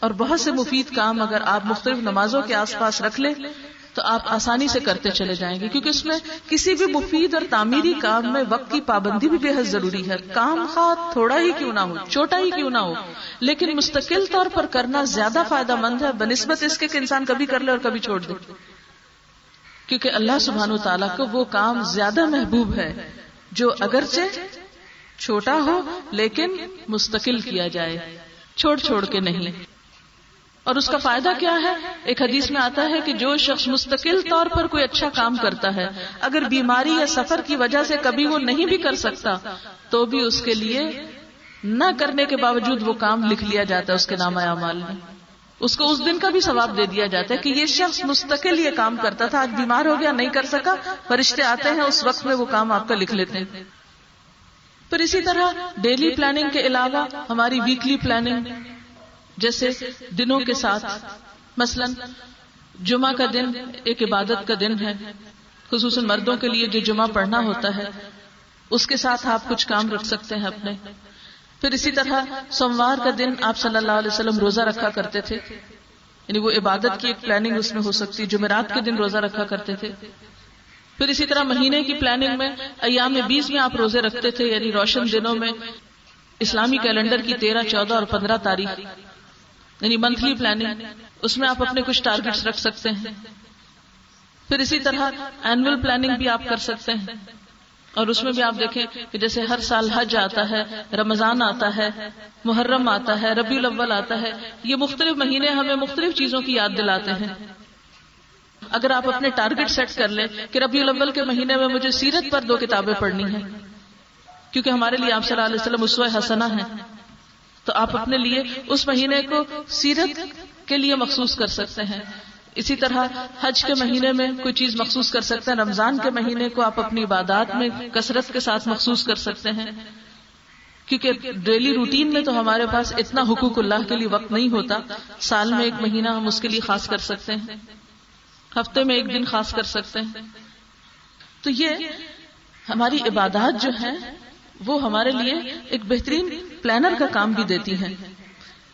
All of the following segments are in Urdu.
اور بہت سے مفید کام اگر آپ مختلف نمازوں کے آس پاس رکھ لیں، تو آپ آسانی سے کرتے چلے جائیں گے، کیونکہ اس میں کسی بھی مفید اور تعمیری کام میں وقت کی پابندی بھی بے حد ضروری ہے۔ کام خواہ تھوڑا ہی کیوں نہ ہو، چھوٹا ہی کیوں نہ ہو، لیکن مستقل طور پر کرنا زیادہ فائدہ مند ہے، بنسبت اس کے کہ انسان کبھی کر لے اور کبھی چھوڑ دے۔ کیونکہ اللہ سبحان و تعالیٰ کو وہ کام زیادہ محبوب ہے، جو اگرچہ چھوٹا ہو لیکن مستقل کیا جائے، چھوڑ چھوڑ کے نہیں۔ اور اس کا فائدہ کیا ہے؟ ایک حدیث میں آتا ہے کہ جو شخص مستقل طور پر کوئی اچھا کام کرتا ہے، اگر بیماری یا سفر کی وجہ سے کبھی وہ نہیں بھی کر سکتا، تو بھی اس کے لیے نہ کرنے کے باوجود وہ کام لکھ لیا جاتا ہے، اس کے نام اعمال میں۔ اس کو اس دن کا بھی ثواب دے دیا جاتا ہے کہ یہ شخص مستقل یہ کام کرتا تھا، آج بیمار ہو گیا، نہیں کر سکا، فرشتے آتے ہیں، اس وقت میں وہ کام آپ کا لکھ لیتے ہیں۔ پھر اسی طرح ڈیلی پلاننگ کے علاوہ ہماری ویکلی پلاننگ جیسے دنوں کے ساتھ، مثلا جمعہ کا دن ایک عبادت کا دن ہے، خصوصاً مردوں کے لیے جو جمعہ پڑھنا ہوتا ہے، اس کے ساتھ آپ کچھ کام رکھ سکتے ہیں اپنے۔ پھر اسی طرح سوموار کا دن آپ صلی اللہ علیہ وسلم روزہ رکھا کرتے تھے یعنی وہ عبادت کی ایک پلاننگ اس میں ہو سکتی، جمعرات کے دن روزہ رکھا کرتے تھے۔ پھر اسی طرح مہینے کی پلاننگ میں ایام بیس میں آپ روزے رکھتے تھے یعنی روشن دنوں میں اسلامی کیلنڈر کی تیرہ، چودہ اور پندرہ تاریخ۔ یعنی منتھلی پلاننگ اس میں آپ اپنے کچھ ٹارگیٹس رکھ سکتے ہیں۔ پھر اسی طرح اینوئل پلاننگ بھی آپ کر سکتے ہیں۔ اور اس میں بھی آپ دیکھیں کہ جیسے ہر سال حج آتا ہے رمضان آتا ہے محرم آتا ہے ربی الاول آتا ہے یہ مختلف مہینے ہمیں مختلف چیزوں کی یاد دلاتے ہیں۔ اگر آپ اپنے ٹارگیٹ سیٹ کر لیں کہ ربی الاول کے مہینے میں مجھے سیرت پر دو کتابیں پڑھنی ہیں کیونکہ ہمارے لیے آپ صلی اللہ علیہ وسلم اسوہ حسنا ہے تو آپ اپنے لیے اس مہینے کو سیرت کے لیے مخصوص کر سکتے ہیں۔ اسی طرح حج کے مہینے میں کوئی چیز مخصوص کر سکتے ہیں۔ رمضان کے مہینے کو آپ اپنی عبادات میں کثرت کے ساتھ مخصوص کر سکتے ہیں۔ کیونکہ ڈیلی روٹین میں تو ہمارے پاس اتنا حقوق اللہ کے لیے وقت نہیں ہوتا۔ سال میں ایک مہینہ ہم اس کے لیے خاص کر سکتے ہیں۔ ہفتے میں ایک دن خاص کر سکتے ہیں۔ تو یہ ہماری عبادات جو ہیں وہ ہمارے لیے ایک بہترین پلانر کا کام بھی دیتی ہے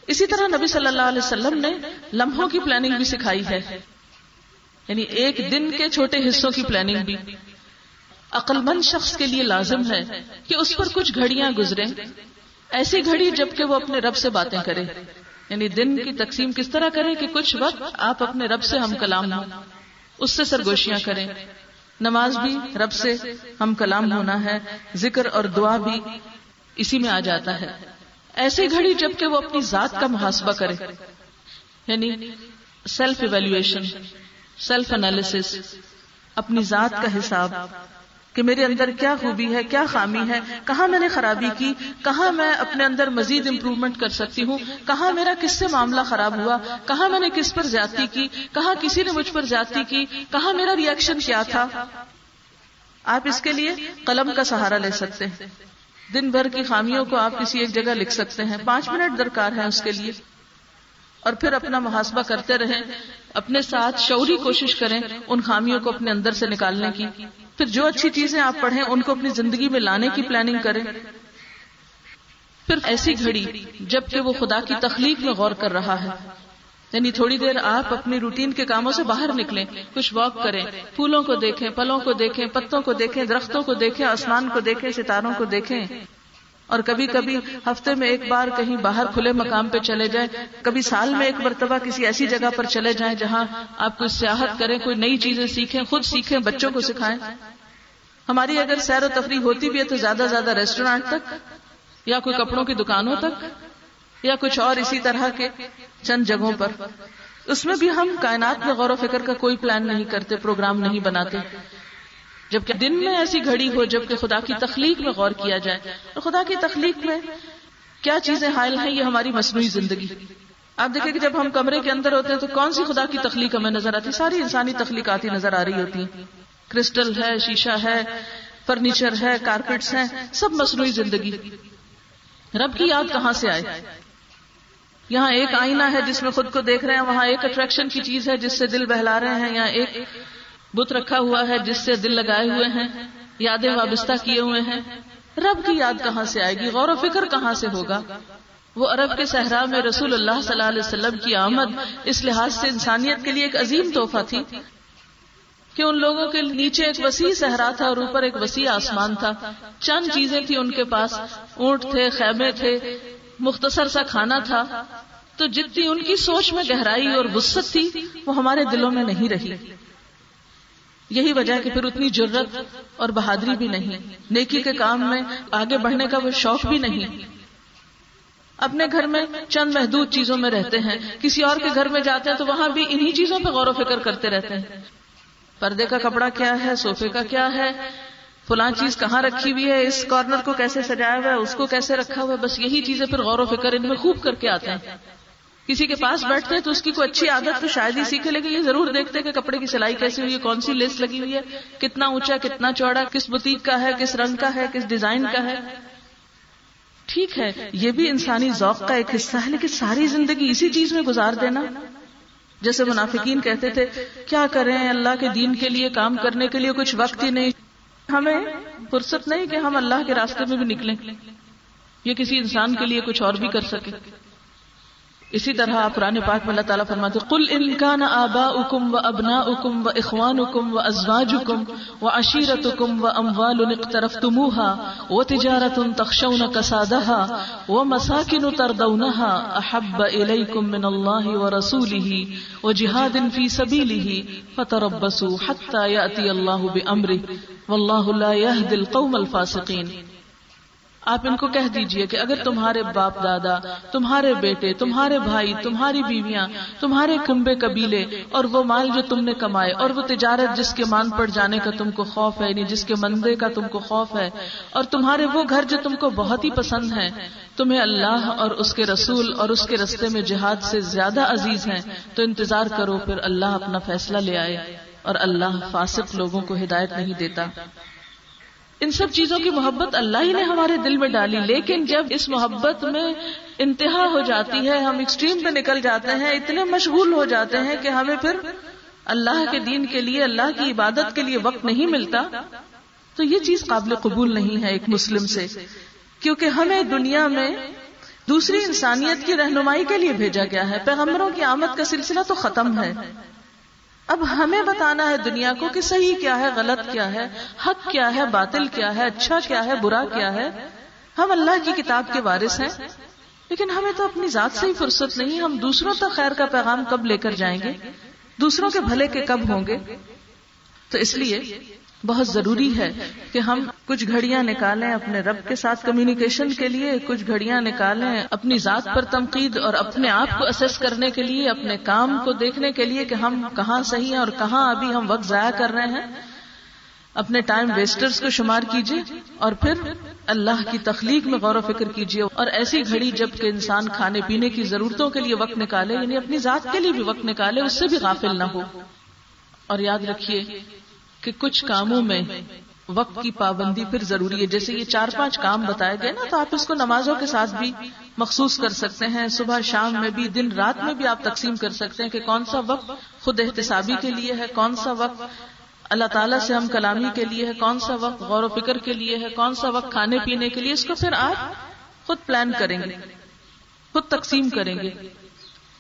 اسی طرح نبی صلی اللہ علیہ وسلم نے لمحوں کی پلاننگ بھی سکھائی ہے۔ یعنی ایک دن کے چھوٹے حصوں کی پلاننگ بھی۔ عقل مند شخص کے لیے لازم ہے کہ اس پر کچھ گھڑیاں گزرے ایسی گھڑی جبکہ وہ اپنے رب سے باتیں کرے۔ یعنی دن کی تقسیم کس طرح کرے کہ کچھ وقت آپ اپنے رب سے ہم کلام ہوں۔ اس سے سرگوشیاں کریں۔ نماز بھی رب سے ہم کلام ہونا ہے، ذکر اور دعا بھی اسی میں آ جاتا ہے۔ ایسی گھڑی جبکہ وہ اپنی ذات کا محاسبہ کرے۔ یعنی سیلف ایویلویشن سیلف انالیس اپنی ذات کا حساب۔ کہ میرے اندر کیا خوبی ہے، کیا خامی ہے، کہاں میں نے خرابی کی، کہاں میں اپنے اندر مزید امپروومنٹ کر سکتی ہوں، کہاں میرا کس سے معاملہ خراب ہوا، کہاں میں نے کس پر زیادتی کی، کہاں کسی نے مجھ پر زیادتی کی، کہاں میرا ریئیکشن کیا تھا؟ آپ اس کے لیے قلم کا سہارا لے سکتے ہیں۔ دن بھر کی خامیوں کو آپ کسی ایک جگہ لکھ سکتے ہیں۔ پانچ منٹ درکار ہے اس کے لیے۔ اور پھر اپنا محاسبہ کرتے رہیں، اپنے ساتھ شعوری کوشش کریں ان خامیوں کو اپنے اندر سے نکالنے کی۔ پھر جو اچھی چیزیں آپ پڑھیں، ان کو اپنی زندگی میں لانے کی پلاننگ کریں۔ پھر ایسی گھڑی جبکہ وہ خدا کی تخلیق میں غور کر رہا ہے۔ یعنی تھوڑی دیر آپ اپنی روٹین کے کاموں سے باہر نکلیں، کچھ واک کریں، پھولوں کو دیکھیں، پلوں کو دیکھیں، پتوں کو دیکھیں، درختوں کو دیکھیں، آسمان کو دیکھیں، ستاروں کو دیکھیں۔ اور کبھی کبھی ہفتے میں ایک بار کہیں باہر کھلے مقام پہ چلے جائیں، کبھی سال میں ایک مرتبہ کسی ایسی جگہ پر چلے جائیں جہاں آپ کوئی سیاحت کریں، کوئی نئی چیزیں سیکھیں، خود سیکھیں، بچوں کو سکھائیں۔ ہماری اگر سیر و تفریح ہوتی بھی ہے تو زیادہ زیادہ ریسٹورینٹ تک، یا کوئی کپڑوں کی دکانوں تک، یا کچھ اور اسی طرح کے چند جگہوں پر۔ اس میں بھی ہم کائنات میں غور و فکر کا کوئی پلان نہیں کرتے، پروگرام نہیں بناتے۔ جبکہ دن میں ایسی گھڑی ہو جبکہ خدا کی تخلیق میں غور کیا جائے اور خدا کی تخلیق میں کیا چیزیں حائل ہیں، یہ ہماری مصنوعی زندگی۔ آپ دیکھیں کہ جب ہم کمرے کے اندر ہوتے ہیں تو کون سی خدا کی تخلیق ہمیں نظر آتی؟ ساری انسانی تخلیقاتی نظر آ رہی ہوتی۔ ہیں کرسٹل ہے، شیشہ ہے، فرنیچر ہے، کارپیٹس ہیں، سب مصنوعی زندگی۔ رب کی یاد کہاں سے آئے؟ یہاں ایک آئینہ ہے جس میں خود کو دیکھ رہے ہیں، وہاں ایک اٹریکشن کی چیز ہے جس سے دل بہلا رہے ہیں، یہاں ایک بت رکھا ہوا ہے جس سے دل لگائے ہوئے ہیں، یادیں وابستہ کیے ہوئے ہیں۔ رب کی یاد کہاں سے آئے گی؟ غور و فکر کہاں سے ہوگا؟ وہ عرب کے صحرا میں رسول اللہ صلی اللہ علیہ وسلم کی آمد اس لحاظ سے انسانیت کے لیے ایک عظیم تحفہ تھی کہ ان لوگوں کے نیچے ایک وسیع صحرا تھا اور اوپر ایک وسیع آسمان تھا۔ چند چیزیں تھی ان کے پاس۔ اونٹ تھے، خیمے تھے، مختصر سا کھانا تھا۔ تو جتنی ان کی سوچ میں گہرائی اور وسط تھی، وہ ہمارے دلوں میں نہیں رہی۔ یہی وجہ ہے کہ پھر اتنی جرت اور بہادری بھی نہیں۔ نیکی کے کام میں آگے بڑھنے کا وہ شوق بھی نہیں۔ اپنے گھر میں چند محدود چیزوں میں رہتے ہیں۔ کسی اور کے گھر میں جاتے ہیں تو وہاں بھی انہی چیزوں پہ غور و فکر کرتے رہتے ہیں۔ پردے کا کپڑا کیا ہے؟ سوفے کا کیا ہے؟ فلاں چیز کہاں رکھی ہوئی ہے؟ اس کارنر کو کیسے سجایا ہوا ہے؟ اس کو کیسے رکھا ہوا ہے؟ بس یہی چیزیں پھر غور و فکر ان میں خوب کر کے آتے ہیں۔ کسی کے پاس بیٹھتے ہیں تو اس کی کوئی اچھی عادت تو شاید ہی سیکھے، لیکن یہ ضرور دیکھتے کہ کپڑے کی سلائی کیسی ہوئی ہے، کون سی لیس لگی ہوئی ہے، کتنا اونچا، کتنا چوڑا، کس بتیک کا ہے، کس رنگ کا ہے، کس ڈیزائن کا ہے۔ ٹھیک ہے، یہ بھی انسانی ذوق کا ایک حصہ ہے، لیکن ساری زندگی اسی چیز میں گزار دینا۔ جیسے منافقین کہتے تھے، کیا کریں اللہ کے دین کے لیے، کام کرنے کے لیے کچھ وقت ہی نہیں۔ ہمیں فرصت نہیں کہ ہم اللہ کے راستے میں بھی نکلیں۔ یہ کسی انسان کے لیے کچھ اور بھی کر سکے اسی طرح پرانے پاک میں اللہ تعالیٰ فرماتے کل انکان آبا اکم و ابنا اکم و اخوان اکم و ازواج اکم و عشیرت اکم و اموال طرف تموہا و تجارت تخشون کسادہا و مساکن تردونہا احب الیکم من اللہ و رسولہ و جہاد فی سبیلہ فتربسوا حتی یأتی اللہ بامرہ واللہ لا یہد القوم الفاسقین۔ آپ ان کو کہہ دیجیے کہ اگر تمہارے باپ دادا، تمہارے بیٹے، تمہارے بھائی، تمہاری بیویاں، تمہارے کمبے قبیلے اور وہ مال جو تم نے کمائے اور وہ تجارت جس کے مان پڑ جانے کا تم کو خوف ہے یعنی جس کے مندے کا تم کو خوف ہے اور تمہارے وہ گھر جو تم کو بہت ہی پسند ہے تمہیں اللہ اور اس کے رسول اور اس کے رستے میں جہاد سے زیادہ عزیز ہیں، تو انتظار کرو، پھر اللہ اپنا فیصلہ لے آئے اور اللہ فاسق لوگوں کو ہدایت نہیں دیتا۔ ان سب چیزوں کی محبت اللہ ہی نے ہمارے دل میں ڈالی، لیکن جب اس محبت میں انتہا ہو جاتی ہے، ہم ایکسٹریم پہ نکل جاتے ہیں، اتنے مشغول ہو جاتے ہیں کہ ہمیں پھر اللہ کے دین کے لیے، اللہ کی عبادت کے لیے وقت نہیں ملتا۔ تو یہ چیز قابل قبول نہیں ہے ایک مسلم سے، کیونکہ ہمیں دنیا میں دوسری انسانیت کی رہنمائی کے لیے بھیجا گیا ہے۔ پیغمبروں کی آمد کا سلسلہ تو ختم ہے۔ اب ہمیں بتانا ہے دنیا کو کہ صحیح کیا ہے، غلط کیا ہے، حق کیا ہے، باطل کیا ہے اچھا کیا ہے، برا کیا ہے۔ ہم اللہ کی کتاب کے وارث ہیں، لیکن ہمیں تو اپنی ذات سے ہی فرصت نہیں، ہم دوسروں تک خیر کا پیغام کب لے کر جائیں گے؟ دوسروں کے بھلے کے کب ہوں گے؟ تو اس لیے بہت ضروری ہے کہ ہم کچھ گھڑیاں نکالیں اپنے رب کے ساتھ کمیونیکیشن کے لیے، کچھ گھڑیاں نکالیں اپنی ذات پر تنقید اور اپنے آپ کو اسس کرنے کے لیے، اپنے کام کو دیکھنے کے لیے کہ ہم کہاں صحیح ہیں اور کہاں ابھی ہم وقت ضائع کر رہے ہیں۔ اپنے ٹائم ویسٹرز کو شمار کیجیے اور پھر اللہ کی تخلیق میں غور و فکر کیجیے۔ اور ایسی گھڑی جبکہ انسان کھانے پینے کی ضرورتوں کے لیے وقت نکالے یعنی اپنی ذات کے لیے بھی وقت نکالے، اس سے بھی غافل نہ ہو۔ اور یاد رکھیے کہ کچھ کاموں میں وقت کی پابندی پھر ضروری ہے۔ جیسے یہ چار پانچ کام بتائے گئے نا، تو آپ اس کو نمازوں کے ساتھ بھی مخصوص کر سکتے ہیں۔ صبح شام میں بھی، دن رات میں بھی آپ تقسیم کر سکتے ہیں کہ کون سا وقت خود احتسابی کے لیے ہے، کون سا وقت اللہ تعالیٰ سے ہم کلامی کے لیے ہے، کون سا وقت غور و فکر کے لیے ہے، کون سا وقت کھانے پینے کے لیے۔ اس کو پھر آپ خود پلان کریں گے، خود تقسیم کریں گے۔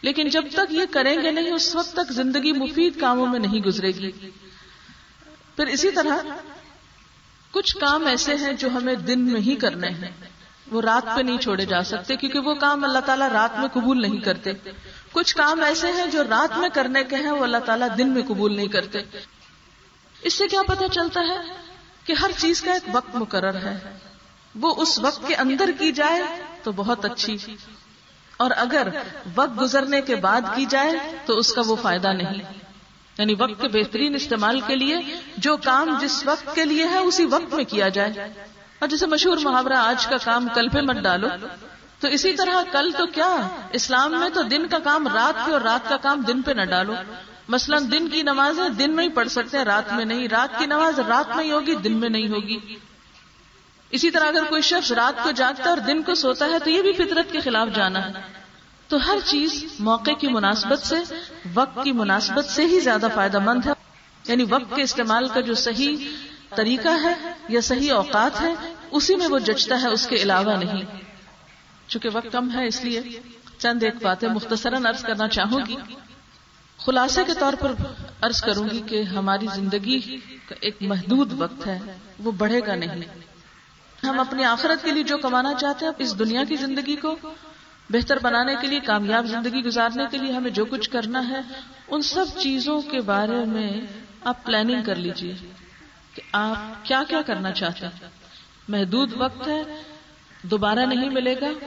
لیکن جب تک یہ کریں گے نہیں، اس وقت تک زندگی مفید کاموں میں نہیں گزرے گی۔ پھر اسی طرح کچھ کام ایسے ہیں جو ہمیں دن میں ہی کرنے ہیں۔ وہ رات پہ نہیں چھوڑے جا سکتے کیونکہ وہ کام اللہ تعالیٰ رات میں قبول نہیں کرتے۔ کچھ کام ایسے ہیں جو رات میں کرنے کے ہیں، وہ اللہ تعالیٰ دن میں قبول نہیں کرتے۔ اس سے کیا پتہ چلتا ہے کہ ہر چیز کا ایک وقت مقرر ہے۔ وہ اس وقت کے اندر کی جائے تو بہت اچھی۔ اور اگر وقت گزرنے کے بعد کی جائے تو اس کا وہ فائدہ نہیں۔ یعنی وقت کے بہترین استعمال کے لیے، جو کام جس وقت کے لیے ہے، اسی وقت میں کیا جائے۔ اور جیسے مشہور محاورہ آج کا کام کل پہ مت ڈالو۔ تو اسی طرح کل تو کیا؟ اسلام میں تو دن کا کام رات پہ اور رات کا کام دن پہ نہ ڈالو۔ مثلا دن کی نمازیں دن میں ہی پڑھ سکتے ہیں، رات میں نہیں۔ رات کی نماز رات میں ہی ہوگی، دن میں نہیں ہوگی۔ اسی طرح اگر کوئی شخص رات کو جاگتا ہے اور دن کو سوتا ہے، تو یہ بھی فطرت کے خلاف جانا۔ ہے تو ہر چیز موقع کی مناسبت سے، وقت کی مناسبت سے ہی زیادہ فائدہ مند ہے۔ یعنی وقت کے استعمال کا جو صحیح طریقہ ہے یا صحیح اوقات ہے، اسی میں وہ جچتا ہے، اس کے علاوہ نہیں۔ چونکہ وقت کم ہے، اس لیے چند ایک باتیں مختصراً عرض کرنا چاہوں گی۔ خلاصے کے طور پر عرض کروں گی کہ ہماری زندگی کا ایک محدود وقت ہے، وہ بڑھے گا نہیں۔ ہم اپنی آخرت کے لیے جو کمانا چاہتے ہیں، اس دنیا کی زندگی کو بہتر بنانے کے لیے، کامیاب زندگی گزارنے کے لیے ہمیں جو کچھ کرنا ہے، ان سب چیزوں کے بارے میں آپ پلاننگ کر لیجیے کہ آپ کیا کیا کرنا چاہتے ہیں۔ محدود وقت ہے، دوبارہ نہیں ملے گا،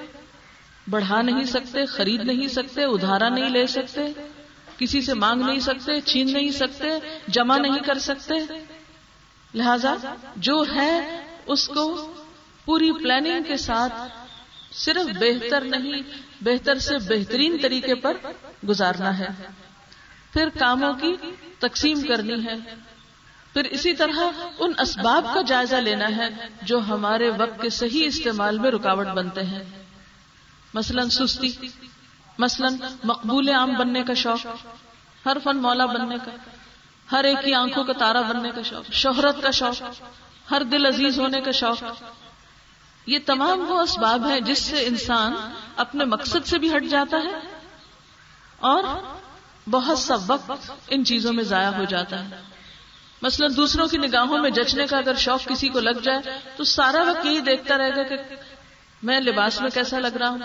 بڑھا نہیں سکتے، خرید نہیں سکتے، ادھارا نہیں لے سکتے، کسی سے مانگ نہیں سکتے، چھین نہیں سکتے، جمع نہیں کر سکتے۔ لہذا جو ہے، اس کو پوری پلاننگ کے ساتھ صرف بہتر نہیں، بہتر سے بہترین طریقے پر گزارنا ہے۔ پھر کاموں کی تقسیم کرنی ہے۔ پھر اسی طرح ان اسباب کا جائزہ لینا ہے جو ہمارے وقت کے صحیح استعمال میں رکاوٹ بنتے ہیں۔ مثلا سستی، مثلا مقبول عام بننے کا شوق، ہر فن مولا بننے کا، ہر ایک کی آنکھوں کا تارا بننے کا شوق، شہرت کا شوق، ہر دل عزیز ہونے کا شوق۔ یہ تمام وہ اسباب ہیں جس سے انسان اپنے مقصد سے بھی ہٹ جاتا ہے اور بہت سا وقت ان چیزوں میں ضائع ہو جاتا ہے۔ مثلا دوسروں کی نگاہوں میں جچنے کا اگر شوق کسی کو لگ جائے تو سارا وقت یہی دیکھتا رہے گا کہ میں لباس میں کیسا لگ رہا ہوں،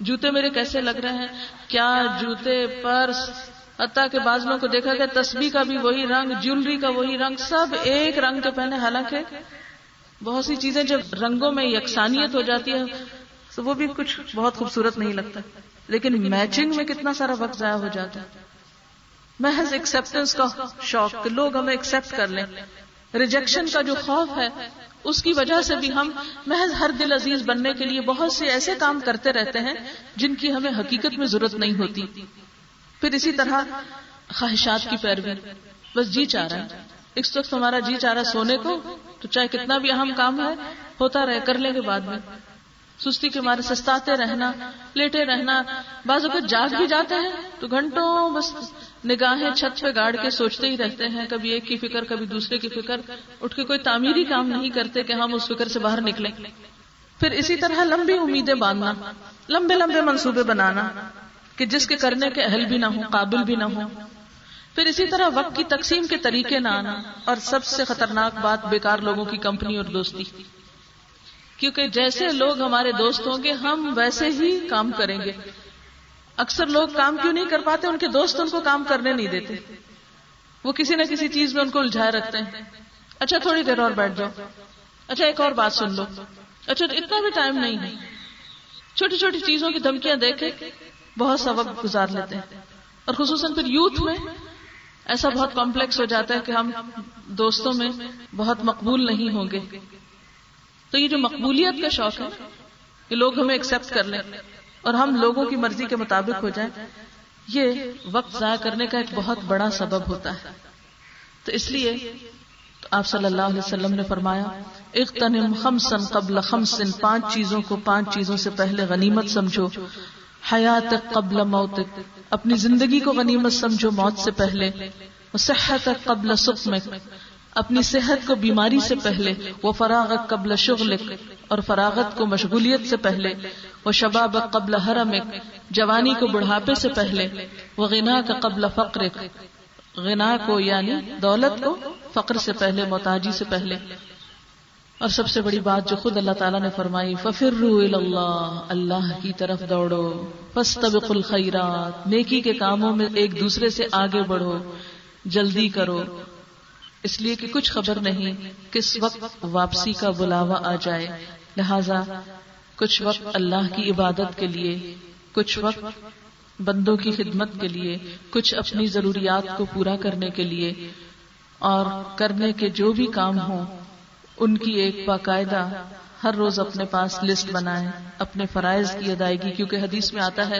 جوتے میرے کیسے لگ رہے ہیں، کیا جوتے، پرس، حتیٰ کے بازلوں کو دیکھا گیا تسبیح کا بھی وہی رنگ جیولری کا وہی رنگ، سب ایک رنگ کے پہنے، حالانکہ بہت سی چیزیں جب رنگوں میں یکسانیت ہو جاتی ہے، تو وہ بھی کچھ بہت خوبصورت نہیں لگتا۔ لیکن میچنگ میں کتنا سارا وقت ضائع ہو جاتا ہے۔ محض ایکسپٹینس کا شوق کہ لوگ ہمیں ایکسپٹ کر لیں۔ ریجیکشن کا جو خوف ہے، اس کی وجہ سے بھی ہم محض ہر دل عزیز بننے کے لیے بہت سے ایسے کام کرتے رہتے ہیں جن کی ہمیں حقیقت میں ضرورت نہیں ہوتی۔ پھر اسی طرح خواہشات کی پیروی۔ بس جی چاہ رہا ہے۔ اس وقت ہمارا جی چاہ رہا سونے کو، تو چاہے کتنا بھی اہم کام ہے ہوتا رہے، کر لیں گے بعد میں۔ سستی کے مارے سستاتے رہنا، لیٹے رہنا۔ بعض اوقات جاگ بھی جاتے ہیں، تو گھنٹوں بس نگاہیں چھت پہ گاڑ کے سوچتے ہی رہتے ہیں۔ کبھی ایک کی فکر، کبھی دوسرے کی فکر۔ اٹھ کے کوئی تعمیری کام نہیں کرتے کہ ہم اس فکر سے باہر نکلیں۔ پھر اسی طرح لمبی امیدیں باندھنا، لمبے لمبے منصوبے بنانا کہ جس کے کرنے کے اہل بھی نہ ہوں، قابل بھی نہ ہوں۔ پھر اسی طرح وقت کی تقسیم کے طریقے نہ آنا اور سب سے خطرناک بات بیکار لوگوں کی کمپنی اور دوستی۔ کیونکہ جیسے لوگ ہمارے دوست ہوں گے، ہم ویسے ہی کام کریں گے۔ اکثر لوگ کام کیوں نہیں کر پاتے؟ ان کے دوست ان کو کام کرنے نہیں دیتے۔ وہ کسی نہ کسی چیز میں ان کو الجھائے رکھتے ہیں۔ اچھا تھوڑی دیر اور بیٹھ جاؤ۔ اچھا ایک اور بات سن لو۔ اچھا اتنا بھی ٹائم نہیں ہے۔ چھوٹی چھوٹی چیزوں کی دھمکیاں دیکھے بہت سا وقت گزار لیتے ہیں۔ اور خصوصاً پھر یوتھ میں ایسا بہت کمپلیکس ہو جاتا ہے کہ ہم دوستوں میں بہت مقبول نہیں ہوں گے۔ تو یہ جو مقبولیت کا شوق ہے کہ لوگ ہمیں ایکسپٹ کر لیں اور ہم لوگوں کی مرضی کے مطابق ہو جائیں، یہ وقت ضائع کرنے کا ایک بہت بڑا سبب ہوتا ہے۔ تو اس لیے تو آپ صلی اللہ علیہ وسلم نے فرمایا اغتنم خمسن قبل خمسن پانچ چیزوں کو پانچ چیزوں سے پہلے غنیمت سمجھو۔ حیات قبل موت، اپنی زندگی کو غنیمت سمجھو موت سے پہلے صحت قبل سقمک اپنی صحت کو بیماری سے پہلے وہ فراغت قبل شغل اور فراغت کو مشغولیت سے پہلے وہ شباب قبل حرم جوانی کو بڑھاپے سے پہلے وہ غنا کا قبل فقر غنا کو یعنی دولت کو فقر سے پہلے محتاجی سے پہلے۔ اور سب سے بڑی بات جو خود اللہ تعالیٰ نے فرمائی ففر اللہ اللہ کی طرف دوڑو۔ فستبق الخیرات نیکی کے کاموں میں ایک دوسرے سے آگے بڑھو، جلدی کرو۔ اس لیے کہ کچھ خبر نہیں کس وقت واپسی کا بلاوا آ جائے۔ لہذا کچھ وقت اللہ کی عبادت کے لیے، کچھ وقت بندوں کی خدمت کے لیے، کچھ اپنی ضروریات کو پورا کرنے کے لیے اور کرنے کے جو بھی کام ہوں ان کی ایک باقاعدہ ہر روز اپنے پاس لسٹ بنائے اپنے فرائض کی ادائیگی، کیونکہ حدیث میں آتا ہے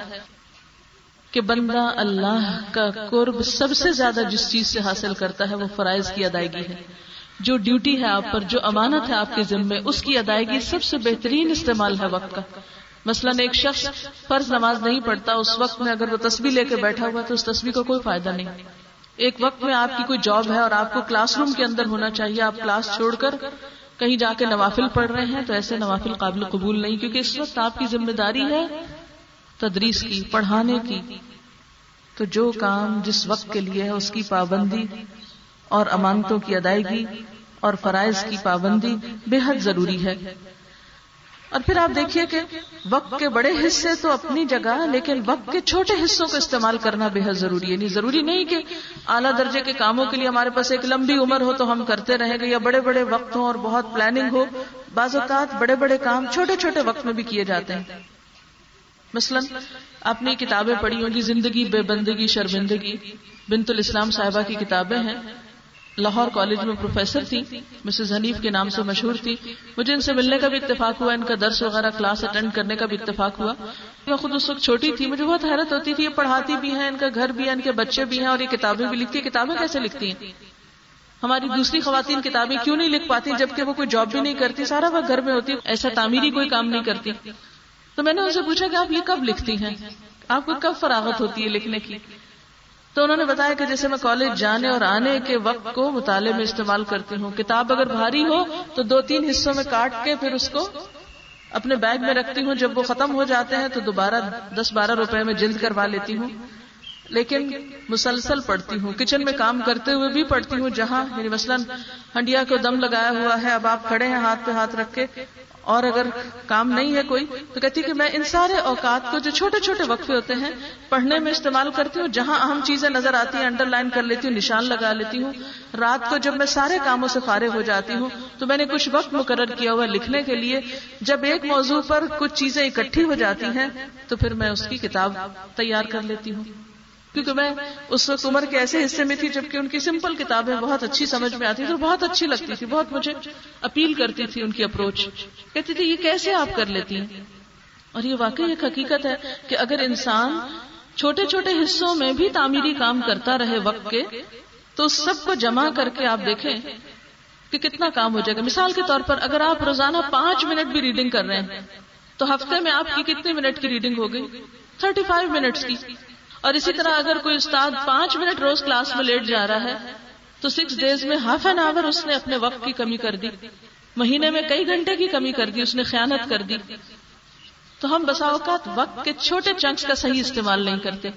کہ بندہ اللہ کا قرب سب سے زیادہ جس چیز سے حاصل کرتا ہے وہ فرائض کی ادائیگی ہے۔ جو ڈیوٹی ہے آپ پر، جو امانت ہے آپ کے ذمے اس کی ادائیگی سب سے بہترین استعمال ہے وقت کا۔ مثلا ایک شخص فرض نماز نہیں پڑھتا، اس وقت میں اگر وہ تصویر لے کے بیٹھا ہوا تو اس تصویر کا کوئی فائدہ نہیں۔ ایک وقت میں آپ کی کوئی جاب ہے اور آپ کو کلاس روم کے اندر ہونا چاہیے، آپ کلاس چھوڑ کر کہیں جا کے نوافل پڑھ رہے ہیں، تو ایسے نوافل قابل قبول نہیں، کیونکہ اس وقت آپ کی ذمہ داری ہے تدریس کی، پڑھانے کی۔ تو جو کام جس وقت کے لیے ہے، اس کی پابندی اور امانتوں کی ادائیگی اور فرائض کی پابندی بے حد ضروری ہے۔ اور پھر آپ دیکھیے کہ وقت کے بڑے حصے تو اپنی جگہ، لیکن وقت کے چھوٹے حصوں کو استعمال کرنا بے حد ضروری ہے۔ نہیں ضروری نہیں کہ اعلیٰ درجے کے کاموں کے لیے ہمارے پاس ایک لمبی عمر ہو تو ہم کرتے رہیں گے یا بڑے بڑے وقت ہوں اور بہت پلاننگ ہو۔ بعض اوقات بڑے بڑے کام چھوٹے چھوٹے وقت میں بھی کیے جاتے ہیں۔ مثلا آپ نے کتابیں پڑھی ہوں گی، زندگی بے بندگی، شرمندگی۔ بنت الاسلام صاحبہ کی کتابیں ہیں۔ لاہور کالج میں پروفیسر تھی، مسز حنیف کے نام سے مشہور تھی۔ مجھے ان سے ملنے کا بھی اتفاق ہوا، ان کا درس وغیرہ کلاس اٹینڈ کرنے کا بھی اتفاق ہوا۔ میں خود اس وقت چھوٹی تھی، مجھے بہت حیرت ہوتی تھی، یہ پڑھاتی بھی ہیں، ان کا گھر بھی ہے ان کے بچے بھی ہیں، اور یہ کتابیں بھی لکھتی کتابیں کیسے لکھتی ہیں؟ ہماری دوسری خواتین کتابیں کیوں نہیں لکھ پاتی، جبکہ وہ کوئی جاب بھی نہیں کرتی، سارا وقت گھر میں ہوتی، ایسا تعمیری کوئی کام نہیں کرتی۔ تو میں نے ان سے پوچھا کہ آپ یہ کب لکھتی ہیں؟ آپ کو کب فراغت ہوتی ہے لکھنے کی؟ تو انہوں نے بتایا کہ جیسے میں کالج جانے اور آنے کے وقت کو مطالعے میں استعمال کرتی ہوں، کتاب اگر بھاری ہو تو دو تین حصوں میں کاٹ کے پھر اس کو اپنے بیگ میں رکھتی ہوں۔ جب وہ ختم ہو جاتے ہیں تو دوبارہ دس بارہ روپے میں جلد کروا لیتی ہوں۔ لیکن مسلسل پڑھتی ہوں، کچن میں کام کرتے ہوئے بھی پڑھتی ہوں، جہاں یعنی مثلاً ہنڈیا کو دم لگایا ہوا ہے، اب آپ کھڑے ہیں ہاتھ پہ ہاتھ رکھ کے۔ اور اگر کام نہیں ہے کوئی، تو کہتی کہ میں ان سارے اوقات کو جو چھوٹے چھوٹے وقفے ہوتے ہیں، پڑھنے میں استعمال کرتی ہوں، جہاں اہم چیزیں نظر آتی ہیں انڈر لائن کر لیتی ہوں، نشان لگا لیتی ہوں۔ رات کو جب میں سارے کاموں سے فارغ ہو جاتی ہوں، تو میں نے کچھ وقت مقرر کیا ہوا لکھنے کے لیے۔ جب ایک موضوع پر کچھ چیزیں اکٹھی ہو جاتی ہیں، تو پھر میں اس کی کتاب تیار کر لیتی ہوں۔ کیونکہ میں اس وقت عمر کے ایسے حصے میں تھی جبکہ ان کی سمپل کتابیں بہت اچھی سمجھ میں آتی تھی بہت اچھی لگتی تھی بہت مجھے اپیل کرتی تھی ان کی اپروچ۔ کہتی تھی یہ کیسے آپ کر لیتی؟ ہیں اور یہ واقعی ایک حقیقت ہے کہ اگر انسان چھوٹے چھوٹے حصوں میں بھی تعمیری کام کرتا رہے وقت کے، تو سب کو جمع کر کے آپ دیکھیں کہ کتنا کام ہو جائے گا۔ مثال کے طور پر اگر آپ روزانہ پانچ منٹ بھی ریڈنگ کر رہے ہیں، تو ہفتے میں آپ کی کتنے منٹ کی ریڈنگ ہوگی؟ تھرٹی فائیو منٹس کی۔ اور اسی طرح اگر کوئی استاد پانچ منٹ روز کلاس میں لیٹ جا رہا ہے، تو سکس ڈیز میں ہاف این آور اس نے اپنے وقت کی کمی کر دی۔ مہینے میں کئی گھنٹے کی کمی کر دی، اس نے خیانت کر دی۔ تو ہم بسا اوقات وقت کے چھوٹے چنکس کا صحیح استعمال نہیں کرتے۔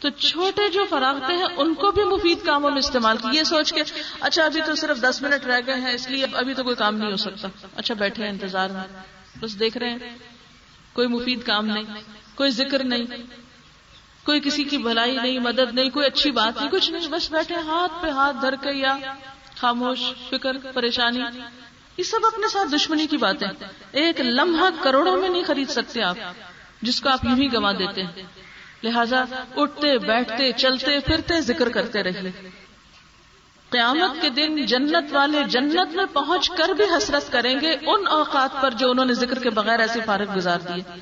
تو چھوٹے جو فراغتے ہیں، ان کو بھی مفید کاموں میں استعمال کی یہ سوچ کے اچھا ابھی تو صرف دس منٹ رہ گئے ہیں، اس لیے ابھی تو کوئی کام نہیں ہو سکتا۔ اچھا بیٹھے ہیں، انتظار میں۔ بس دیکھ رہے ہیں۔ کوئی مفید کام نہیں، کوئی ذکر نہیں۔ کوئی کسی کی بھلائی نہیں، مدد نہیں، کوئی اچھی بات نہیں، کچھ نہیں، بس بیٹھے ہاتھ پہ ہاتھ دھر کے یا خاموش، فکر، پریشانی۔ یہ سب اپنے ساتھ دشمنی کی باتیں۔ ایک لمحہ کروڑوں میں نہیں خرید سکتے آپ، جس کو آپ یوں ہی گوا دیتے ہیں۔ لہذا اٹھتے، بیٹھتے، چلتے، پھرتے ذکر کرتے رہیے۔ قیامت کے دن جنت والے جنت میں پہنچ کر بھی حسرت کریں گے ان اوقات پر جو انہوں نے ذکر کے بغیر ایسے فارغ گزار دیے۔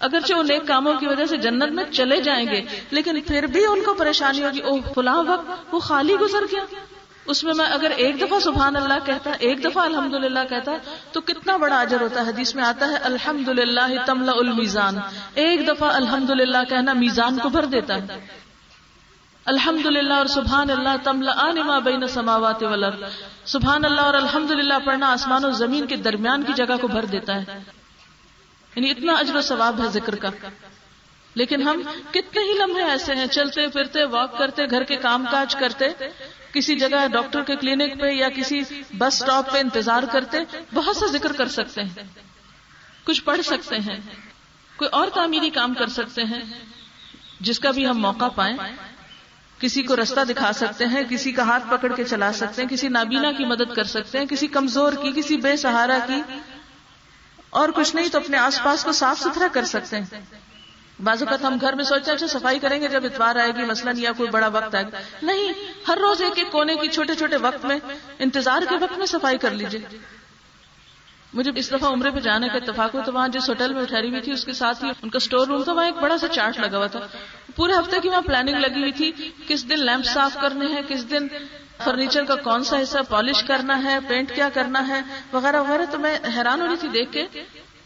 اگرچہ وہ نیک کاموں کی وجہ سے جنت میں چلے جائیں گے لیکن پھر بھی ان کو پریشانی ہوگی او فلاں وقت وہ خالی گزر گیا۔ اس میں میں اگر ایک دفعہ سبحان اللہ کہتا ایک دفعہ الحمد للہ کہتا تو کتنا بڑا اجر ہوتا ہے۔ حدیث میں آتا ہے الحمد للہ تملا المیزان۔ ایک دفعہ الحمد للہ کہنا میزان کو بھر دیتا ہے۔ الحمد للہ اور سبحان اللہ تملا بین سماوات ولر سبحان اللہ اور الحمد للہ پڑھنا آسمان و زمین کے درمیان کی جگہ کو بھر دیتا ہے۔ یعنی اتنا اجر و ثواب ہے ذکر کا۔ لیکن ہم کتنے ہی لمحے ایسے ہیں، چلتے پھرتے، واک کرتے، گھر کے کام کاج کرتے، کسی جگہ ڈاکٹر کے کلینک پہ یا کسی بس اسٹاپ پہ انتظار کرتے، بہت سا ذکر کر سکتے ہیں۔ کچھ پڑھ سکتے ہیں۔ کوئی اور تعمیری کام کر سکتے ہیں۔ جس کا بھی ہم موقع پائیں۔ کسی کو رستہ دکھا سکتے ہیں، کسی کا ہاتھ پکڑ کے چلا سکتے ہیں، کسی نابینا کی مدد کر سکتے ہیں، کسی کمزور کی، کسی بے سہارا کی۔ اور کچھ نہیں تو اپنے آس پاس کو صاف ستھرا کر سکتے ہیں۔ بعض اوقات ہم گھر میں سوچتے ہیں اچھا صفائی کریں گے جب اتوار آئے گی، مثلاً یا کوئی بڑا وقت آئے گا۔ نہیں، ہر روز ایک ایک کونے کی چھوٹے چھوٹے وقت میں، انتظار کے وقت میں صفائی کر لیجیے مجھے اس دفعہ عمرے پہ جانے کا اتفاق ہوا تو وہاں جس ہوٹل میں ٹھہری ہوئی تھی، اس کے ساتھ ہی ان کا اسٹور روم تھا، وہاں ایک بڑا سا چارٹ لگا ہوا تھا۔ پورے ہفتے کی وہاں پلاننگ لگی ہوئی تھی، کس دن لیمپ صاف کرنے ہیں، کس دن فرنیچر کا کون سا حصہ پالش کرنا ہے پینٹ کیا کرنا ہے، وغیرہ وغیرہ۔ تو میں حیران ہو رہی تھی دیکھ کے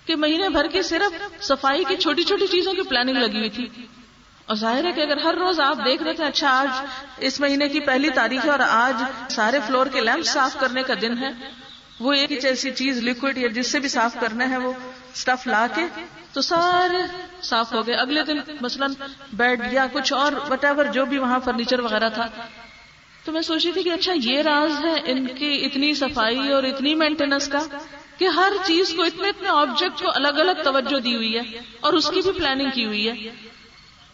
کہ مہینے بھر کی صرف صفائی کی چھوٹی چھوٹی چیزوں کی پلاننگ لگی ہوئی تھی۔ اور ظاہر ہے کہ اگر ہر روز آپ دیکھ رہے تھے اچھا آج اس مہینے کی پہلی تاریخ ہے اور آج سارے فلور کے لیمپ صاف کرنے کا دن ہے۔ وہ ایک ایسی چیز لکوڈ یا جس سے بھی صاف کرنا ہے وہ اسٹف لا کے تو سارے صاف ہو گئے۔ اگلے دن مثلا بیڈ یا کچھ اور وٹ ایور جو بھی وہاں فرنیچر وغیرہ تھا۔ تو میں سوچی تھی کہ اچھا یہ راز ہے ان کی اتنی صفائی اور اتنی مینٹیننس کا کہ ہر چیز کو اتنے اتنے آبجیکٹ کو الگ الگ توجہ دی ہوئی ہے اور اس کی بھی پلاننگ کی ہوئی ہے۔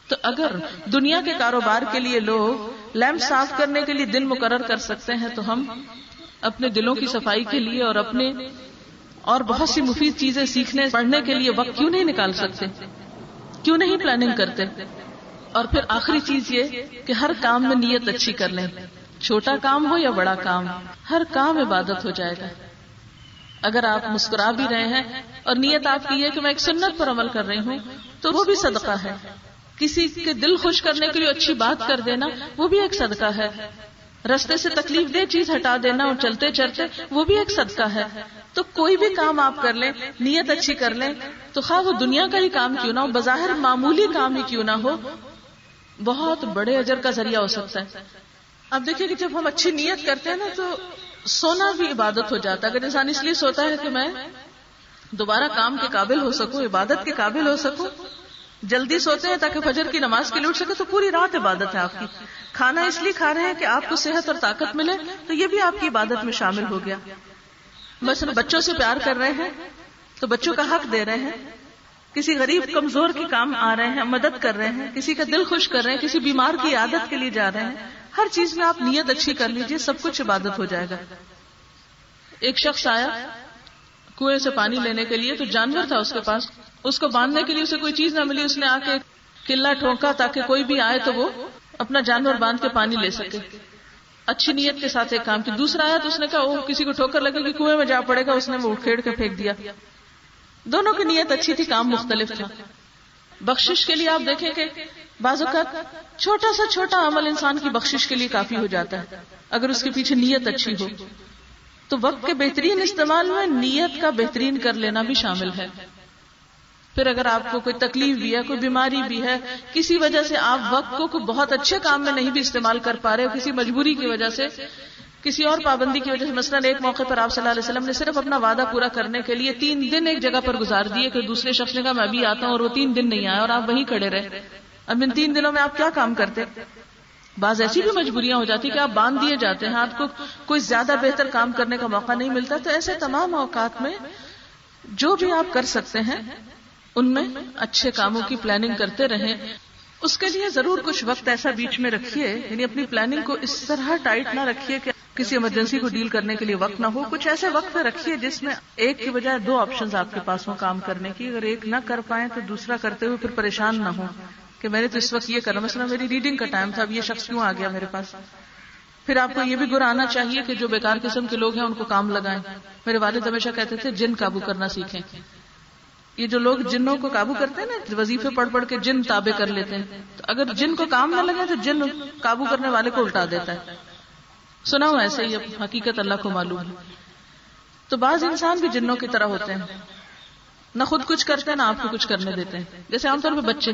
تو اگر دنیا کے کاروبار کے لیے لوگ لیمپ صاف کرنے کے لیے دن مقرر کر سکتے ہیں تو ہم اپنے دلوں کی صفائی کے لیے اور اپنے اور بہت سی مفید چیزیں سیکھنے، پڑھنے کے لیے وقت کیوں نہیں نکال سکتے؟ کیوں نہیں پلاننگ کرتے؟ اور پھر آخری چیز یہ کہ ہر کام میں نیت اچھی کر لیں۔ چھوٹا کام ہو یا بڑا کام، ہر کام عبادت ہو جائے گا۔ اگر آپ مسکرا بھی رہے ہیں اور نیت آپ کی ہے کہ میں ایک سنت پر عمل کر رہی ہوں، تو وہ بھی صدقہ ہے۔ کسی کے دل خوش کرنے کے لیے اچھی بات کر دینا، وہ بھی ایک صدقہ ہے۔ رستے سے تکلیف دہ چیز ہٹا دینا اور چلتے چلتے وہ بھی ایک صدقہ ہے۔ تو کوئی بھی کام آپ کر لیں، نیت اچھی کر لیں، تو خواہ وہ دنیا کا ہی کام کیوں نہ ہو، بظاہر معمولی کام ہی کیوں نہ ہو، بہت بڑے اجر کا ذریعہ ہو سکتا ہے۔ اب دیکھیے کہ جب ہم اچھی نیت کرتے ہیں نا، تو سونا بھی عبادت ہو جاتا ہے۔ اگر انسان اس لیے سوتا ہے کہ میں دوبارہ کام کے قابل ہو سکوں، عبادت کے قابل ہو سکوں جلدی سوتے ہیں تاکہ فجر کی نماز کے لیے اٹھ سکے تو پوری رات عبادت ہے آپ کی۔ کھانا اس لیے کھا رہے ہیں کہ آپ کو صحت اور طاقت ملے تو یہ بھی آپ کی عبادت میں شامل ہو گیا۔ مثلا بچوں سے پیار کر رہے ہیں تو بچوں کا حق دے رہے ہیں۔ کسی غریب کمزور کے کام آ رہے ہیں، مدد کر رہے ہیں، کسی کا دل خوش کر رہے ہیں، کسی بیمار کی عادت کے لیے جا رہے ہیں۔ ہر چیز میں آپ نیت اچھی کر لیجیے سب کچھ عبادت ہو جائے گا۔ ایک شخص آیا کنویں سے پانی لینے کے لیے، تو جانور تھا اس کے پاس۔ اس کو باندھنے کے لیے اسے کوئی چیز نہ ملی، اس نے آ کے قلعہ ٹھونکا تاکہ کوئی بھی آئے تو وہ اپنا جانور باندھ کے پانی لے سکے۔ اچھی نیت کے ساتھ ایک کام کی دوسرا آیا تو اس نے کہا وہ کسی کو ٹھوکر لگے کہ کنویں میں جا پڑے گا، اس نے وہ کھیڑ کے پھینک دیا۔ دونوں کی نیت اچھی تھی، کام مختلف تھا۔ بخشش کے لیے آپ دیکھیں کہ بعض اوقات چھوٹا سا چھوٹا عمل انسان کی بخشش کے لیے کافی ہو جاتا ہے۔ اگر اس کے پیچھے نیت اچھی ہو، تو وقت کے بہترین استعمال میں نیت کا بہترین کر لینا بھی شامل ہے۔ پھر اگر آپ کو کوئی تکلیف بھی ہے، کوئی بیماری بھی ہے، کسی وجہ سے آپ وقت کو کوئی بہت اچھے کام میں نہیں بھی استعمال کر پا رہے کسی مجبوری کی وجہ سے، کسی اور پابندی کی وجہ سے، مثلاً ایک موقع پر آپ صلی اللہ علیہ وسلم نے صرف اپنا وعدہ پورا کرنے کے لیے تین دن ایک جگہ پر گزار دیے کہ دوسرے شخص نے کہا میں بھی آتا ہوں اور وہ تین دن نہیں آیا اور آپ وہیں کھڑے رہے۔ اب ان تین دنوں میں آپ کیا کام کرتے؟ بعض ایسی بھی مجبوریاں ہو جاتی کہ آپ باندھ دیے جاتے ہیں، آپ کو کوئی زیادہ بہتر کام کرنے کا موقع نہیں ملتا، تو ایسے تمام اوقات میں جو بھی آپ کر سکتے ہیں ان میں اچھے کاموں کی پلاننگ کرتے رہیں۔ اس کے لیے ضرور کچھ وقت ایسا بیچ میں رکھیے یعنی اپنی پلاننگ کو اس طرح ٹائٹ نہ رکھیے کہ کسی ایمرجنسی کو ڈیل کرنے کے لیے وقت نہ ہو۔ کچھ ایسے وقت رکھیے جس میں ایک کی بجائے دو آپشن آپ کے پاس ہوں کام کرنے کی۔ اگر ایک نہ کر پائیں تو دوسرا کرتے ہوئے پھر پریشان نہ ہو کہ میں نے تو اس وقت یہ کرنا مثلا میری ریڈنگ کا ٹائم تھا، اب یہ شخص کیوں آ گیا میرے پاس؟ پھر آپ کو یہ بھی گر آنا چاہیے کہ جو بیکار قسم کے لوگ ہیں ان کو کام لگائیں۔ میرے والد ہمیشہ کہتے تھے، جن قابو کرنا سیکھیں۔ یہ جو لوگ جنوں کو قابو کرتے ہیں نا، وظیفے پڑھ پڑھ کے جن تابے کر لیتے ہیں۔ تو اگر جن کو کام نہ لگے تو جن قابو کرنے والے کو الٹا دیتا ہے۔ سنا ہوں ایسے ہی حقیقت اللہ کو معلوم ہے۔ تو بعض انسان بھی جنوں کی طرح ہوتے ہیں۔ نہ خود کچھ کرتے ہیں، نہ آپ کو کچھ کرنے دیتے ہیں۔ جیسے عام طور پہ بچے۔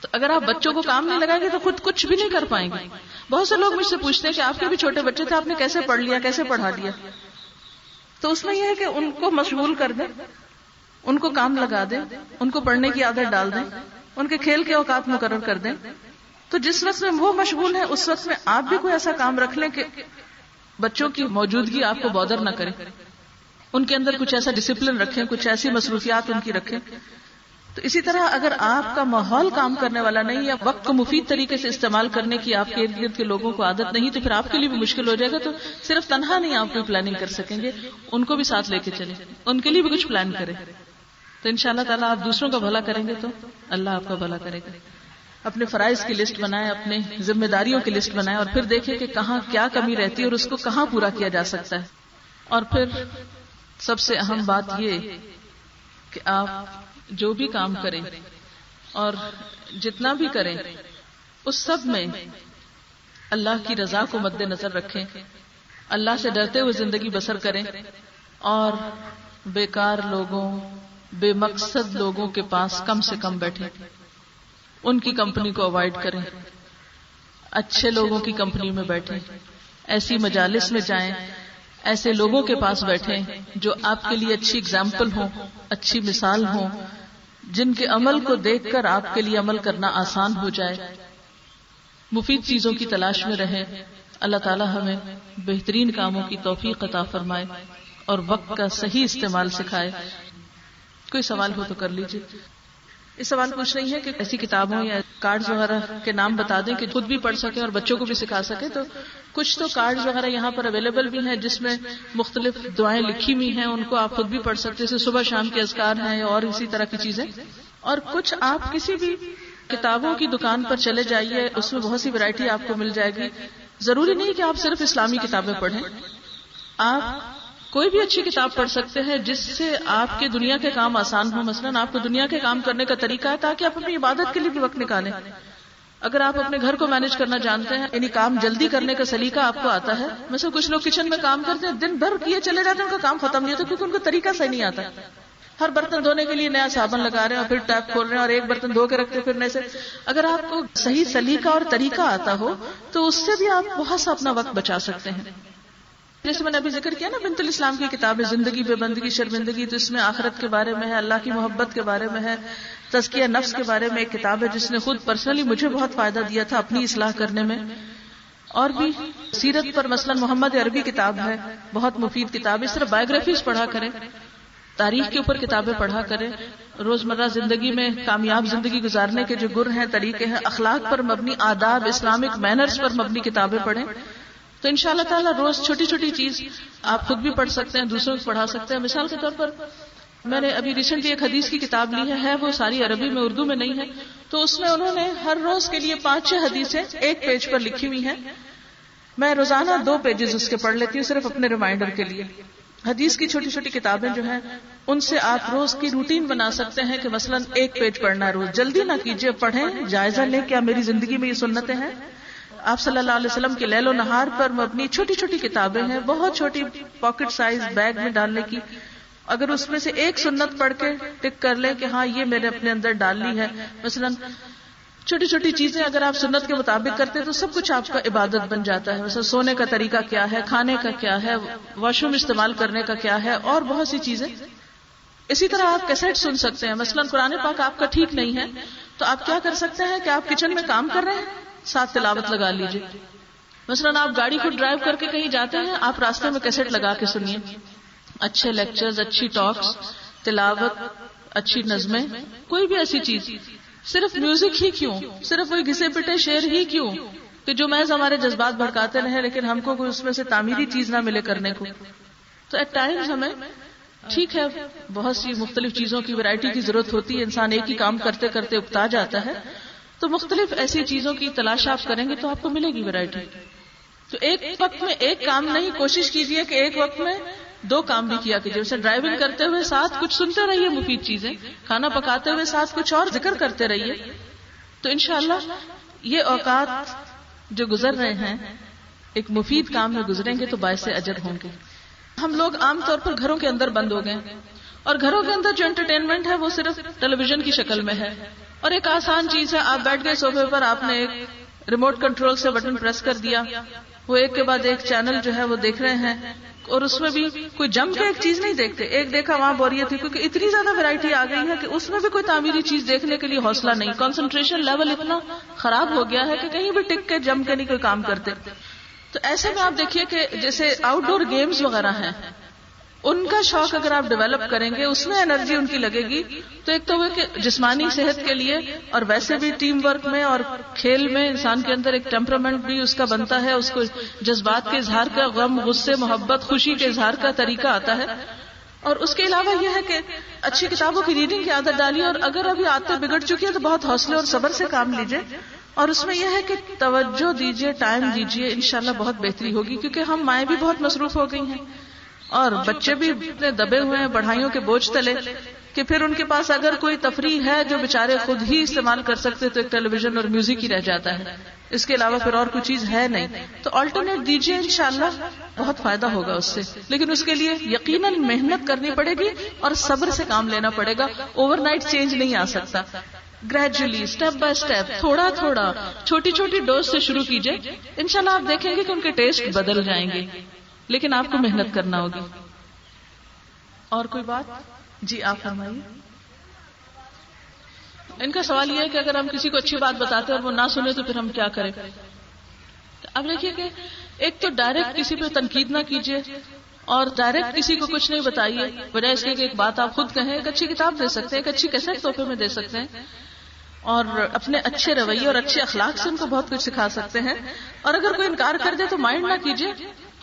تو اگر آپ بچوں کو کام نہیں لگائیں گے تو خود کچھ بھی نہیں کر پائیں گے۔ بہت سے لوگ مجھ سے پوچھتے ہیں کہ آپ کے بھی چھوٹے بچے تھے، آپ نے کیسے پڑھ لیا، کیسے پڑھا دیا؟ تو اس میں یہ ہے کہ ان کو مشغول کر دیں۔ ان کو کام لگا دیں، ان کو پڑھنے کی عادت ڈال دیں، ان کے کھیل کے اوقات مقرر کر دیں۔ تو جس وقت میں وہ مشغول ہے اس وقت میں آپ بھی کوئی ایسا کام رکھ لیں کہ بچوں کی موجودگی آپ کو بودر نہ کرے۔ ان کے اندر کچھ ایسا ڈسپلن رکھیں، کچھ ایسی مصروفیات ان کی رکھیں۔ تو اسی طرح اگر آپ کا ماحول کام کرنے والا نہیں یا وقت کو مفید طریقے سے استعمال کرنے کی آپ کے ارد گرد کے لوگوں کو عادت نہیں، تو پھر آپ کے لیے بھی مشکل ہو جائے گا۔ تو صرف تنہا نہیں آپ کوئی پلاننگ کر سکیں گے، ان کو بھی ساتھ لے کے چلیں۔ ان کے لیے بھی کچھ پلان کریں۔ تو ان شاء اللہ تعالیٰ آپ دوسروں کا بھلا کریں گے تو اللہ آپ کا بھلا کرے گا۔ اپنے فرائض کی لسٹ بنائے اپنے ذمہ داریوں کی لسٹ بنائے اور پھر دیکھیں کہ کہاں کیا کمی رہتی ہے اور اس کو کہاں پورا کیا جا سکتا ہے۔ اور پھر سب سے اہم بات یہ کہ آپ جو بھی کام کریں اور جتنا بھی کریں، اس سب میں اللہ کی رضا کو مد نظر رکھیں۔ اللہ سے ڈرتے ہوئے زندگی بسر کریں اور بیکار لوگوں بے مقصد لوگوں کے پاس کم سے کم بیٹھے۔ ان کی کمپنی کو اوائڈ کریں۔ اچھے لوگوں کی کمپنی میں بیٹھے۔ ایسی مجالس میں جائیں۔ ایسے لوگوں کے پاس بیٹھے جو آپ کے لیے اچھی اگزامپل ہوں، اچھی مثال ہوں، جن کے عمل کو دیکھ کر آپ کے لیے عمل کرنا آسان ہو جائے۔ مفید چیزوں کی تلاش میں رہیں۔ اللہ تعالیٰ ہمیں بہترین کاموں کی توفیق عطا فرمائے اور وقت کا صحیح استعمال سکھائے۔ کوئی سوال ہو تو کر لیجیے اس سوال پوچھ رہی ہے کہ ایسی کتابوں یا کارڈ وغیرہ کے نام بتا دیں کہ خود بھی پڑھ سکیں اور بچوں کو بھی سکھا سکے تو کچھ تو کارڈ وغیرہ یہاں پر اویلیبل بھی ہیں جس میں مختلف دعائیں لکھی ہوئی ہیں، ان کو آپ خود بھی پڑھ سکتے جیسے صبح شام کے ازکار ہیں اور اسی طرح کی چیزیں۔ اور کچھ آپ کسی بھی کتابوں کی دکان پر چلے جائیے، اس میں بہت سی ورائٹی آپ کو مل جائے گی۔ ضروری نہیں کہ آپ صرف اسلامی کتابیں پڑھیں۔ آپ کوئی بھی اچھی کتاب پڑھ سکتے ہیں جس سے آپ کے دنیا کے کام آسان ہو مثلاً آپ کو دنیا کے کام کرنے کا طریقہ ہے تاکہ آپ اپنی عبادت کے لیے بھی وقت نکالیں۔ اگر آپ اپنے گھر کو مینج کرنا جانتے ہیں یعنی کام جلدی کرنے کا سلیقہ آپ کو آتا ہے ویسے کچھ لوگ کچن میں کام کرتے ہیں، دن بھر کیے چلے جاتے ہیں، ان کا کام ختم نہیں ہوتا کیونکہ ان کا طریقہ صحیح نہیں آتا۔ ہر برتن دھونے کے لیے نیا صابن لگا رہے ہیں اور پھر ٹیپ کھول رہے ہیں اور ایک برتن دھو کے رکھتے پھرنے سے۔ اگر آپ کو صحیح سلیقہ اور طریقہ آتا ہو، تو اس سے بھی آپ بہت سا اپنا وقت بچا سکتے ہیں۔ جیسے میں نے ابھی ذکر کیا نا بنت الاسلام کی کتاب ہے، زندگی بے بندگی، شرمندگی، تو اس میں آخرت کے بارے میں ہے، اللہ کی محبت کے بارے میں ہے، تزکیہ نفس کے بارے میں ایک کتاب ہے، جس نے خود پرسنلی مجھے بہت فائدہ دیا تھا اپنی اصلاح کرنے میں۔ اور بھی سیرت پر مثلا محمد عربی کتاب ہے، بہت مفید کتاب اس طرح بایوگرافیز پڑھا کریں، تاریخ کے اوپر کتابیں پڑھا کریں، روزمرہ زندگی میں کامیاب زندگی گزارنے کے جو گر ہیں، طریقے ہیں، اخلاق پر مبنی، آداب، اسلامک مینرز پر مبنی کتابیں پڑھیں۔ تو ان شاء اللہ تعالیٰ روز چھوٹی چھوٹی چیز آپ خود بھی پڑھ سکتے ہیں، دوسروں کو پڑھا سکتے ہیں۔ مثال کے طور پر میں نے ابھی ریسنٹلی ایک حدیث کی کتاب لی ہے وہ ساری عربی میں، اردو میں نہیں ہے۔ تو اس میں انہوں نے ہر روز کے لیے پانچ چھ حدیثیں ایک پیج پر لکھی ہوئی ہیں۔ میں روزانہ دو پیجز اس کے پڑھ لیتی ہوں صرف اپنے ریمائنڈر کے لیے۔ حدیث کی چھوٹی چھوٹی کتابیں جو ہیں، ان سے آپ روز کی روٹین بنا سکتے ہیں کہ مثلا ایک پیج پڑھنا روز۔ جلدی نہ کیجیے پڑھیں جائزہ لیں۔ کیا میری زندگی میں یہ سنتیں ہیں؟ آپ صلی اللہ علیہ وسلم کے لیل و نہار پر مبنی چھوٹی چھوٹی کتابیں ہیں، بہت چھوٹی پاکٹ سائز بیگ میں ڈالنے کی۔ اگر اس میں سے ایک سنت پڑھ کے ٹک کر لیں کہ ہاں یہ میں نے اپنے اندر ڈال لی ہے۔ مثلا چھوٹی چھوٹی چیزیں اگر آپ سنت کے مطابق کرتے تو سب کچھ آپ کا عبادت بن جاتا ہے۔ مثلا سونے کا طریقہ کیا ہے، کھانے کا کیا ہے واش روم استعمال کرنے کا کیا ہے، اور بہت سی چیزیں۔ اسی طرح آپ کیسٹ سن سکتے ہیں۔ مثلا قرآن پاک آپ کا ٹھیک نہیں ہے تو آپ کیا کر سکتے ہیں کہ آپ کچن میں کام کر رہے ہیں؟ ساتھ تلاوت لگا لیجیے مثلاً آپ گاڑی کو ڈرائیو کر کے کہیں جاتے ہیں، آپ راستے میں کیسٹ لگا کے سنیے۔ اچھے لیکچر اچھی ٹاکس تلاوت، اچھی نظمیں، کوئی بھی ایسی چیز۔ صرف میوزک ہی کیوں؟ صرف وہی گھسے پٹے شعر ہی کیوں؟ کہ جو محض ہمارے جذبات بھڑکاتے رہے، لیکن ہم کو کوئی اس میں سے تعمیری چیز نہ ملے کرنے کو۔ تو ایٹ ٹائمز ہمیں ٹھیک ہے، بہت سی مختلف چیزوں کی ورائٹی کی ضرورت ہوتی ہے۔ انسان ایک ہی کام کرتے کرتے اگتا جاتا ہے۔ تو مختلف ایسی چیزوں کی تلاش آپ کریں گے تو آپ کو ملے گی ویرائٹی تو ایک وقت میں ایک کام نہیں، کوشش کیجیے کہ ایک وقت میں دو کام بھی کیا کیجیے جیسے ڈرائیونگ کرتے ہوئے ساتھ کچھ سنتے رہیے مفید چیزیں، کھانا پکاتے ہوئے ساتھ کچھ اور ذکر کرتے رہیے۔ تو انشاءاللہ یہ اوقات جو گزر رہے ہیں، ایک مفید کام میں گزریں گے تو باعث اجر ہوں گے۔ ہم لوگ عام طور پر گھروں کے اندر بند ہو گئے اور گھروں کے اندر جو انٹرٹینمنٹ ہے وہ صرف ٹیلی ویژن کی شکل میں ہے۔ اور ایک آسان چیز ہے، آپ بیٹھ گئے سوفے پر، آپ نے ایک ریموٹ کنٹرول سے بٹن پریس کر دیا۔ وہ ایک کے بعد ایک چینل جو ہے وہ دیکھ رہے ہیں۔ اور اس میں بھی کوئی جم کے ایک چیز نہیں دیکھتے۔ ایک دیکھا، وہاں بوریت تھی، کیونکہ اتنی زیادہ ویرائٹی آ گئی ہے کہ اس میں بھی کوئی تعمیری چیز دیکھنے کے لیے حوصلہ نہیں۔ کانسنٹریشن لیول اتنا خراب ہو گیا ہے کہ کہیں بھی ٹک کے جم کے نہیں کوئی کام کرتے۔ تو ایسے میں آپ دیکھیے کہ جیسے آؤٹ ڈور گیمز وغیرہ ہیں۔ ان کا شوق اگر آپ ڈیولپ کریں گے، اس میں انرجی ان کی لگے گی۔ تو ایک تو وہ کہ جسمانی صحت کے لیے اور ویسے بھی ٹیم ورک میں اور کھیل میں انسان کے اندر ایک ٹیمپرمنٹ بھی اس کا بنتا ہے، اس کو جذبات کے اظہار کا غم، غصے، محبت، خوشی کے اظہار کا طریقہ آتا ہے۔ اور اس کے علاوہ یہ ہے کہ اچھی کتابوں کی ریڈنگ کی عادت ڈالیے اور اگر ابھی آتے بگڑ چکی ہے تو بہت حوصلے اور صبر سے کام لیجیے اور اس میں یہ ہے کہ توجہ دیجیے ٹائم دیجیے انشاءاللہ بہت بہتری ہوگی۔ کیونکہ ہم مائیں بھی بہت مصروف ہو گئی ہیں۔ اور بچے بھی اتنے دبے ہوئے ہیں پڑھائیوں کے بوجھ تلے، کہ پھر ان کے پاس اگر کوئی تفریح ہے جو بےچارے خود ہی استعمال کر سکتے تو ایک ٹیلی ویژن اور میوزک ہی رہ جاتا ہے۔ اس کے علاوہ پھر اور کوئی چیز ہے نہیں۔ تو آلٹرنیٹ دیجیے انشاءاللہ بہت فائدہ ہوگا اس سے۔ لیکن اس کے لیے یقیناً محنت کرنی پڑے گی اور صبر سے کام لینا پڑے گا۔ اوور نائٹ چینج نہیں آ سکتا۔ گریجولی اسٹیپ بائی اسٹیپ تھوڑا تھوڑا۔ چھوٹی چھوٹی ڈوز سے شروع کیجیے انشاءاللہ آپ دیکھیں گے کہ ان کے ٹیسٹ بدل جائیں گے۔ لیکن آپ کو محنت کرنا ہوگی۔ اور کوئی بات؟ جی آپ فرمائیے۔ ان کا سوال یہ ہے کہ اگر ہم کسی کو اچھی بات بتاتے اور وہ نہ سنے تو پھر ہم کیا کریں؟ اب دیکھیے کہ ایک تو ڈائریکٹ کسی پہ تنقید نہ کیجیے اور ڈائریکٹ کسی کو کچھ نہیں بتائیے، بجائے اس کے ایک بات آپ خود کہیں، ایک اچھی کتاب دے سکتے ہیں، ایک اچھی کیسے تحفے میں دے سکتے ہیں اور اپنے اچھے رویے اور اچھے اخلاق سے ان کو بہت کچھ سکھا سکتے ہیں۔ اور اگر کوئی انکار کر دے تو مائنڈ نہ کیجیے۔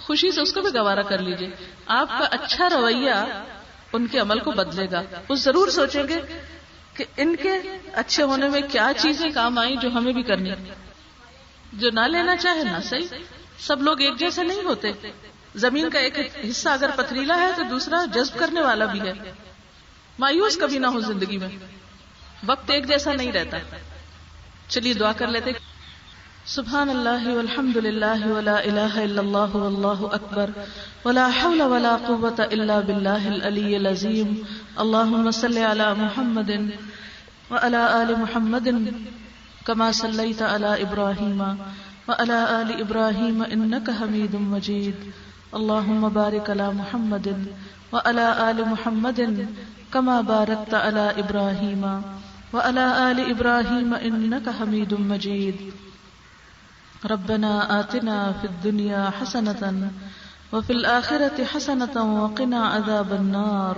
خوشی سے اس کو بھی گوارا کر لیجیے آپ کا اچھا رویہ ان کے عمل کو بدلے گا۔ وہ ضرور سوچیں گے کہ ان کے اچھے ہونے میں کیا چیزیں کام آئیں جو ہمیں بھی کرنی۔ جو نہ لینا چاہے نہ صحیح۔ سب لوگ ایک جیسے نہیں ہوتے۔ زمین کا ایک حصہ اگر پتریلا ہے تو دوسرا جذب کرنے والا بھی ہے۔ مایوس کبھی نہ ہو زندگی میں۔ وقت ایک جیسا نہیں رہتا۔ چلیے دعا کر لیتے۔ سبحان اللہ والحمد للہ ولا الہ الا اللہ واللہ اکبر ولا حول ولا قوة الا باللہ العلی العظیم اللہم صلی علی محمد وعلى آل محمد كما صليت على إبراهيم وعلى آل إبراهيم إنك حميد مجيد اللهم بارك على محمد وعلى آل محمد كما باركت على إبراهيم وعلى آل إبراهيم إنك حميد مجيد ربنا آتنا في الدنيا حسنة وفي الآخرة حسنة وقنا عذاب النار.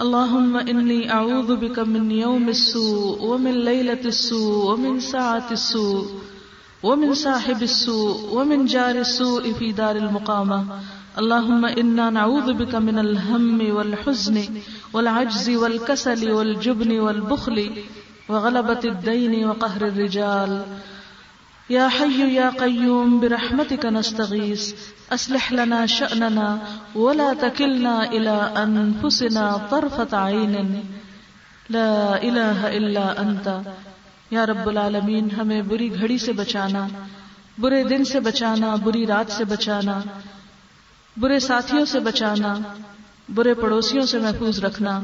اللهم إني أعوذ بك من يوم السوء ومن ليلة السوء ومن ساعة السوء ومن صاحب السوء ومن جار السوء في دار المقامة اللهم إنا نعوذ بك من الهم والحزن والعجز والكسل والجبن والبخل وغلبة الدين وقهر الرجال. يا حي يا قيوم برحمتك نستغيث أصلح لنا شأننا ولا تكلنا إلى أنفسنا طرفة عين لا إله إلا أنت یا رب العالمین، ہمیں بری گھڑی سے بچانا، برے دن سے بچانا، بری رات سے بچانا، برے ساتھیوں سے بچانا، برے پڑوسیوں سے محفوظ رکھنا۔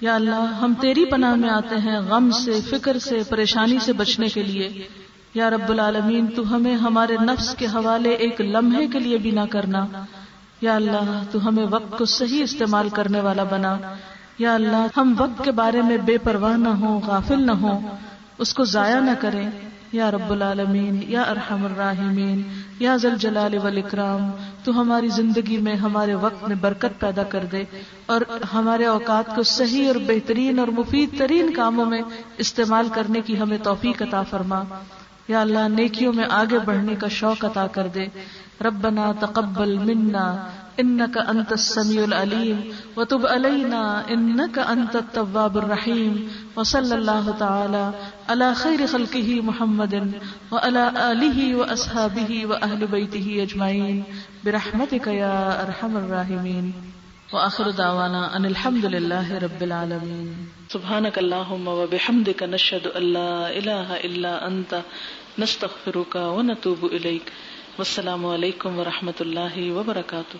یا اللہ، ہم تیری پناہ میں آتے ہیں غم سے، فکر سے، پریشانی سے بچنے کے لیے۔ یا رب العالمین، تو ہمیں ہمارے نفس کے حوالے ایک لمحے کے لیے بھی نہ کرنا۔ یا اللہ، تو ہمیں وقت کو صحیح استعمال کرنے والا بنا۔ یا اللہ، ہم وقت کے بارے میں بے پرواہ نہ ہوں، غافل نہ ہوں، اس کو ضائع نہ کریں۔ یا رب العالمین، یا ارحم الراحمین، یا ذل جلال والاکرام، تو ہماری زندگی میں ہمارے وقت میں برکت پیدا کر دے۔ اور ہمارے اوقات کو صحیح اور بہترین اور مفید ترین کاموں میں استعمال کرنے کی ہمیں توفیق عطا فرما۔ یا اللہ، نیکیوں میں آگے بڑھنے کا شوق عطا کر دے۔ ربنا تقبل منا انك انت السميع العليم وتب علينا انك انت التواب الرحيم وصلى الله تعالى على خير خلقه محمد وعلى اله واصحابه واهل بيته اجمعين برحمتك يا ارحم الراحمين وآخر دعوانا ان الحمد لله رب العالمين سبحانك اللهم وبحمدك نشهد ان لا اله الا انت نستغفرك ونتوب اليك والسلام عليكم ورحمۃ الله وبركاته